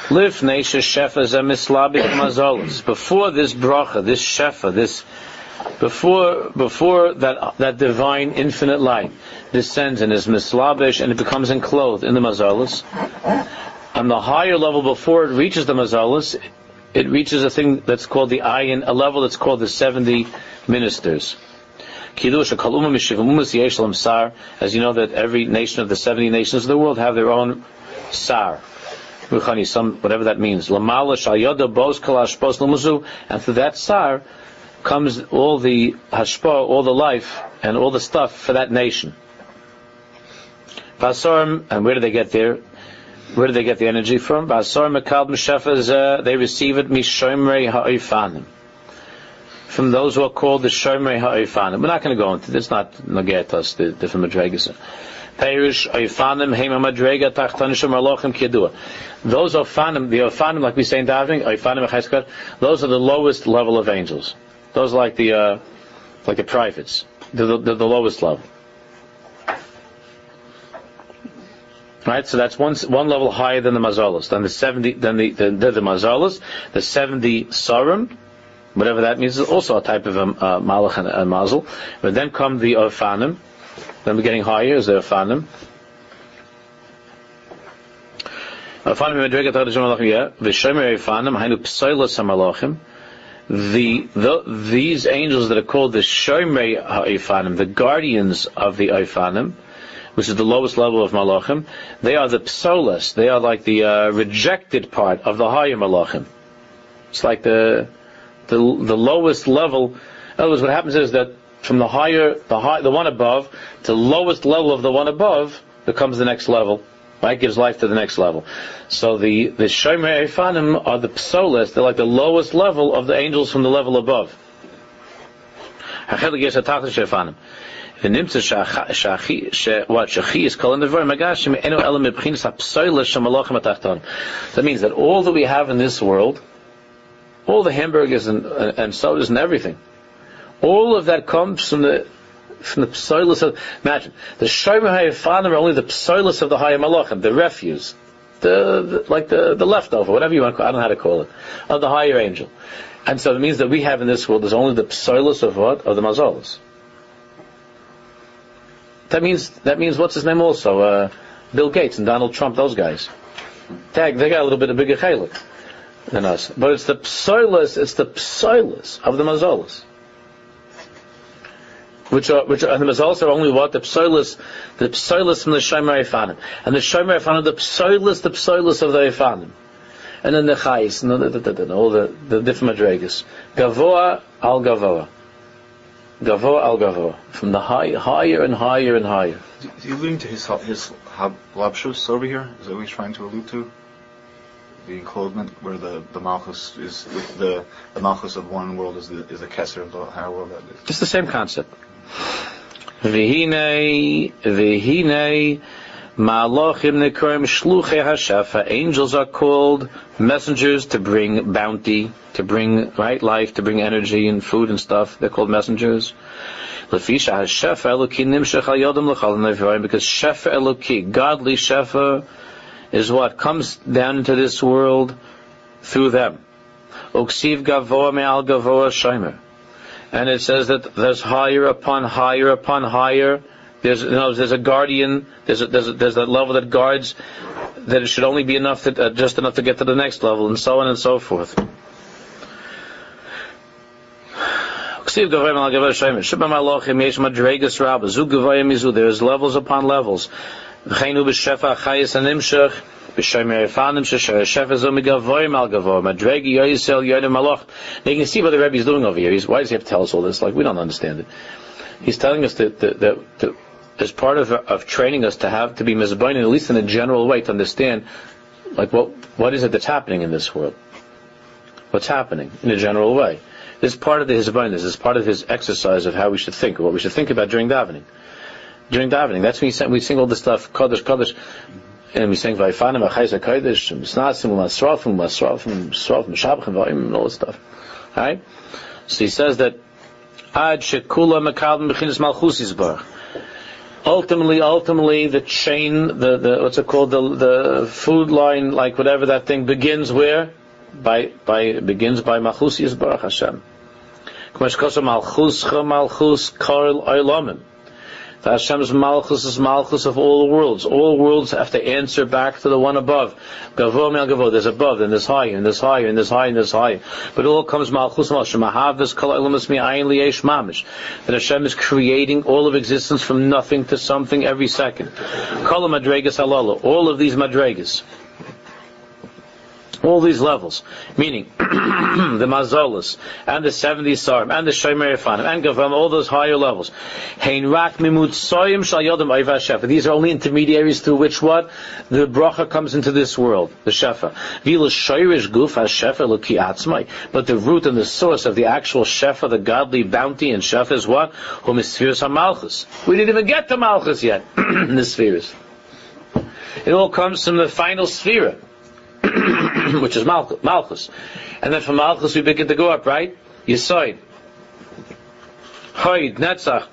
Lifnei shefa zemislabik mazolis. Before this bracha, this shefa, this before before that that divine infinite light descends and is mislabish and it becomes enclosed in the mazalis. On the higher level before it reaches the mazalis, it reaches a thing that's called the ayin, a level that's called the seventy ministers. As you know that every nation of the seventy nations of the world have their own sar. Some, whatever that means. And through that sar comes all the hashpa, all the life, and all the stuff for that nation. and where do they get there? Where do they get the energy from? they receive it. From those who are called the shomrei ha'ifanim. We're not going to go into this. Not us the different kidua. Those ofanim, the ofanim, like we say in davening, oifanim those are the lowest level of angels. Those are like the uh, like the privates. They're the, they're the lowest level. Right, so that's one one level higher than the mazalas. Then the seventy, then the the, the, the mazalas, the seventy sarim, whatever that means, is also a type of a uh, malach and a mazel. But then come the orphanim. Then we're getting higher is the orphanim. Orphanim orphanim. The, the, these angels that are called the Shomrei Ha'ifanim, the guardians of the Ha'ifanim, which is the lowest level of Malachim, they are the psolas, they are like the uh, rejected part of the higher Malachim. It's like the, the, the lowest level. In other words, what happens is that from the higher, the high, the one above, to the lowest level of the one above, becomes the next level. Right? Gives life to the next level. So the, the Shomer Efanim are the psolas, they're like the lowest level of the angels from the level above. V'nimtza shachi is called in the magashim. That means that all that we have in this world, all the hamburgers and, and, and sodas and everything, all of that comes from the from the psolus of imagine the shomer hayafanim are only the psolus of the higher malachim, the refuse, the, the, like the the leftover, whatever you want. Call, I don't know how to call it of the higher angel, and so it means that we have in this world is only the psolus of what of the mazolos. That means that means what's his name also? Uh, Bill Gates and Donald Trump, those guys. Tag, they got a little bit of bigger chalik than us. But it's the psoilus, it's the psoilus of the mazolas. Which are, which are, and the mazolas are only what? The psoilus, the psoilus from the Shomer Efanim. And the Shomer Efanim, the psoilus, the psoilus of the Efanim. And then the chais, and all the, the different madregas. Gavoa al gavoa. Gavoa al Gavoa, from the high, higher and higher and higher. Is he alluding to his his labshus over here? Is that what he's trying to allude to? The enclosement where the, the malchus is the the malchus of one world is the is the kesser of the higher world. That is. It's the same concept. Vihine vihine Malachim nekurim shluchei hashafa. Angels are called messengers to bring bounty, to bring right life, to bring energy and food and stuff. They're called messengers. Lefisha hashafa eloki nimshach al yodam l'chal because shefa eloki, godly shefa, is what comes down into this world through them. Uksiv gavoa me'al gavoa shomer. And it says that there's higher upon higher upon higher there's, you know, there's a guardian. There's a, there's a, there's that level that guards that it should only be enough to, uh, just enough to get to the next level, and so on and so forth. There's levels upon levels. Now you can see what the Rebbe is doing over here. He's, why does he have to tell us all this? Like we don't understand it. He's telling us that, that, that, that as part of, of training us to have to be mizbain, at least in a general way, to understand like what what is it that's happening in this world? What's happening in a general way? This is part of the hizbain. This is part of his exercise of how we should think, what we should think about during davening. During davening, that's when we sing all the stuff, Kaddish, Kaddish, and we sing Vayfanim, Achayz HaKadosh, Misnasim, Masrafim, Masrafim, Masrafim, Shabchim, Vayim, and all this stuff. Alright? So he says that Ad shekula mekabel mechinas malchus yisbarach. Ultimately, ultimately, the chain, the, the what's it called, the the food line, like whatever that thing begins where, by by begins by malchus yisbarach Hashem. Malchus malchus karl. Hashem's Malchus is Malchus of all worlds. All worlds have to answer back to the one above. Gavo mel gavo. There's above, and there's higher, and there's higher, and there's higher, and there's higher. But all comes Malchus Malchus. Mahavis kol ilamis mi'ayin liyesh mamish. That Hashem is creating all of existence from nothing to something every second. Kol madregas halala. All of these madregas all these levels, meaning the Mazolas and the 70 Sarim and the Shomer Efanim and Gavam, all those higher levels. These are only intermediaries through which what? The bracha comes into this world, the shefa. But the root and the source of the actual shefa, the godly bounty and shefa is what? We didn't even get to malchus yet in the spheres. It all comes from the final sphere. which is Malchus. And then from Malchus we begin to go up, right? Yisoid. Hoid, Netzach.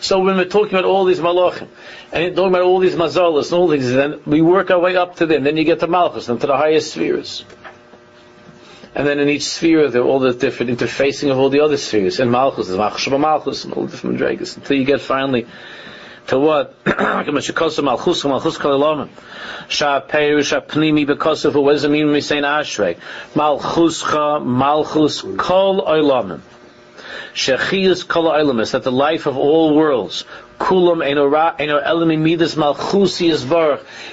So when we're talking about all these malachim, and talking about all these mazalas and all these, then we work our way up to them. Then you get to Malchus, and to the highest spheres. And then in each sphere, there are all the different interfacing of all the other spheres. And Malchus, there's Malchus Malchus, and all the different dragas, until you get finally to what? Malchus Malchus Sha Perush Pnimi because of mean when we say Ashrei? Malchuscha Malchus Kol Oilamim. Shechius Kol Oilamis, that the life of all worlds, Kulam Eno Midas.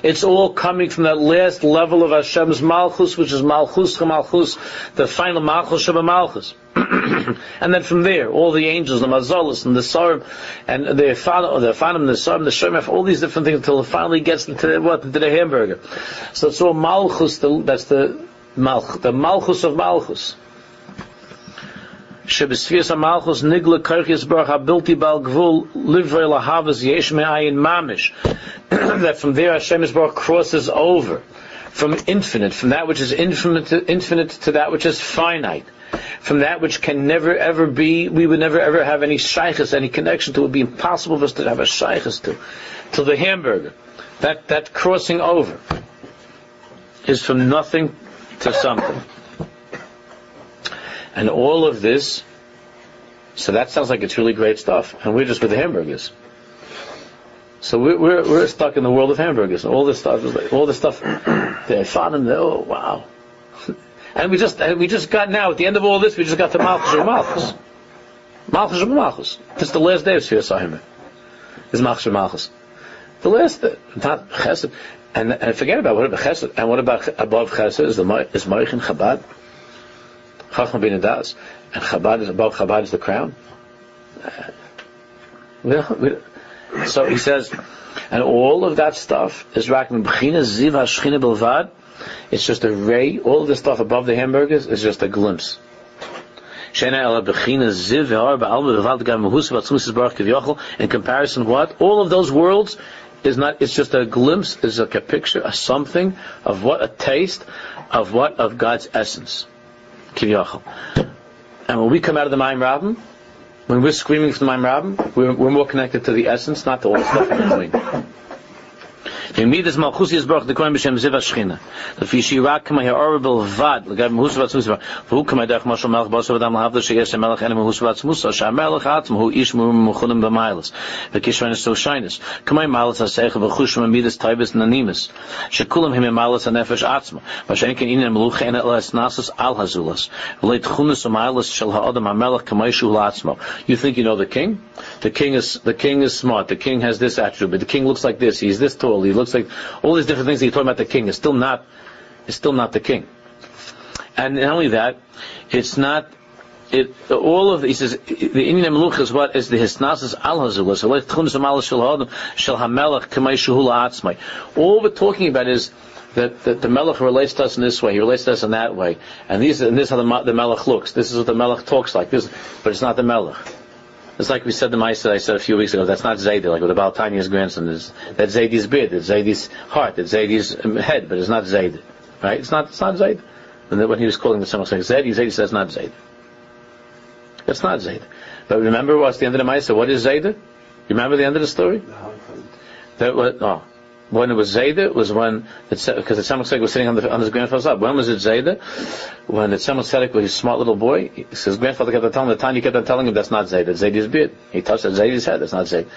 It's all coming from that last level of Hashem's Malchus, which is Malchus Malchus, the final Malchus of a Malchus. and then from there, all the angels, the Mazalas and the Sarim, and the Fanim, the Fanim, the Sarim, the Shemef, all these different things until it finally gets into the, what, into the hamburger. So it's all Malchus, the, that's the Malch, the Malchus of Malchus. שבספירס המלכוס נגלה קרחיס ברוך הבלתי בעל גבול livrei lahavas yesh me'ayin mamish that from there Hashem Baruch crosses over from infinite, from that which is infinite to, infinite to that which is finite from that which can never ever be, we would never ever have any shaykhs, any connection to. It would be impossible for us to have a shaykhs to. To the hamburger. That, that crossing over is from nothing to something. And all of this, so that sounds like it's really great stuff. And we're just with the hamburgers. So we're, we're, we're stuck in the world of hamburgers. And All this stuff all this stuff, they found them, oh wow. And we just and we just got now at the end of all this, we just got to Malchus or Malchus. Malchus or Malchus. This is the last day of Sfir Sahim. Is Malchus or Malchus. The last not Chesed. And, and forget about what about Chesed. And what about above Chesed is the is Moichin Chabad. Chacham bin Das. And Chabad is above Chabad is the crown. Uh, so he says, and all of that stuff is Rakman Bechina Ziv HaShchina Belvad it's just a ray. All the stuff above the hamburgers is just a glimpse. In comparison, what? All of those worlds is not, it's just a glimpse, is like a picture, a something of what, a taste of what? Of God's essence. And when we come out of the Maim Rabbim, when we're screaming from the Maim Rabbim, we're, we're more connected to the essence, not to all the stuff in between. Midas malchus the kohen b'shem ziv hashchina. Lefi shirak kama ha'or belvad l'gab mehus v'atzmus v'hu kama dech mashal melech b'asav adam l'havda sheyesh melech enem mehus v'atzmus so melech atzm hu ish so midas him al hazulas shel You think you know the king? The king is the king is smart. The king has this attribute. The king looks like this. He's this tall. He looks like all these different things that you're talking about the king is still not is still not the king. And not only that, it's not it all of he says the inyan Meluch is what is the hisnasis al hazula so let tchunas amal shel hadam shel hamelach kamay shuhula atzmai. All we're talking about is that, that the melech relates to us in this way, he relates to us in that way, and these and this is how the, the melech looks. This is what the melech talks like. This, but it's not the melech. It's like we said the Maisa I said a few weeks ago. That's not Zaidi, like with the Baal Tanya's grandson. Is that's Zaidi's beard, it's Zaidi's heart, it's Zaidi's um, head, but it's not Zaid. Right? It's not. It's not Zaid. And then when he was calling the son saying Zaidi, Zaidi says not Zaid. It's not Zayda. But remember what's the end of the Maisa? What is? You remember the end of the story? That was, oh, when it was Zayda, was when, because the Tzemach Tzedek was sitting on, the, on his grandfather's lap. When was it Zayda? When the Tzemach Tzedek was a smart little boy, his grandfather kept on telling him, the time he kept on telling him, that's not Zayda, Zayda's beard. He touched Zayda's head, that's not Zayda.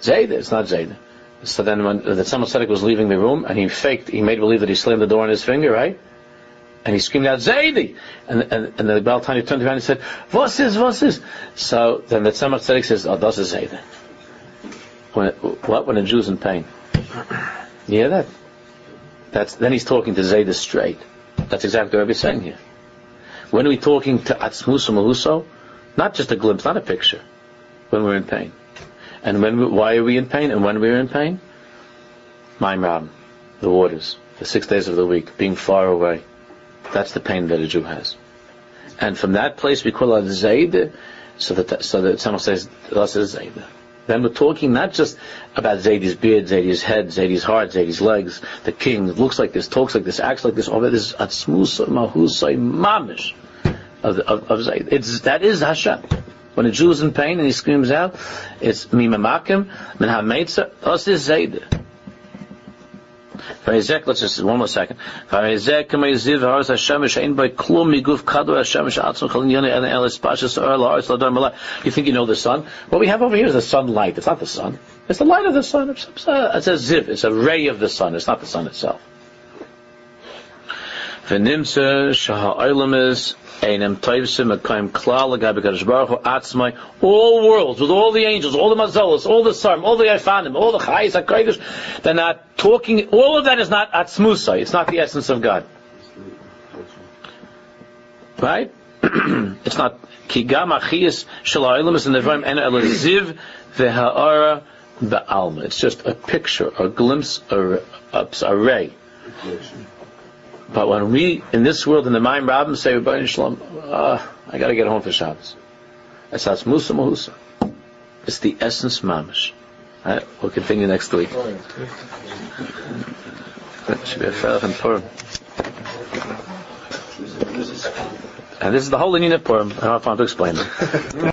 Zayda, it's not Zayda. So then when the Tzemach Tzedek was leaving the room, and he faked, he made believe that he slammed the door on his finger, right? And he screamed out, Zaydi! And, and, and the Baal Tanya turned around and said, What is, what is? So then the Tzemach Tzedek says, Oh, das is. When, what? When a Jew's in pain. You hear that? That's, then he's talking to Zayda straight. That's exactly what he's saying here. When are we talking to Atzmusa Mahuso? Not just a glimpse, not a picture. When we're in pain. And when we, why are we in pain? And when we're in pain? Maim Ram, the waters, the six days of the week, being far away. That's the pain that a Jew has. And from that place we call it Zayd, so that so that someone says us is Zayd. Then we're talking not just about Zaydi's beard, Zaydi's head, Zaydi's heart, Zaydi's legs, the king looks like this, talks like this, acts like this, all that is Atzmusa Mahusay Mamish of, of, of Zayd. It's, that is Hashem. When a Jew is in pain and he screams out, it's Mimamakim, Min HaMeitza, us is Zayd. Let's just one more second. Hashem by klum miguf kadu Hashem yoni and or l'adar. You think you know the sun? What we have over here is the sunlight. It's not the sun. It's the light of the sun. It's a, it's a ziv. It's a ray of the sun. It's not the sun itself. V'nimtza shaha'olam is Einem Toivsim Akayim Klal Agabi Baruch Atzmai, all worlds, with all the angels, all the Mazalas, all the Sarm, all the Ifanim, all the Chayis HaKadosh, they're not talking, all of that is not Atzmusa, it's not the essence of God. Right? it's not Kigam Achiyas Shalayim is in the Rim and Ziv Veha'ara Ba'alma. It's just a picture, a glimpse, a, a, a ray. But when we, in this world, in the Maim Rabbim, say, Shalom, uh, I gotta get home for Shabbos. That's how Musa Mahusa. It's the essence mamish. Alright, we'll continue next week. That should be a fair and Purim. And this is the whole inyan of Purim. I don't know if I want to explain it.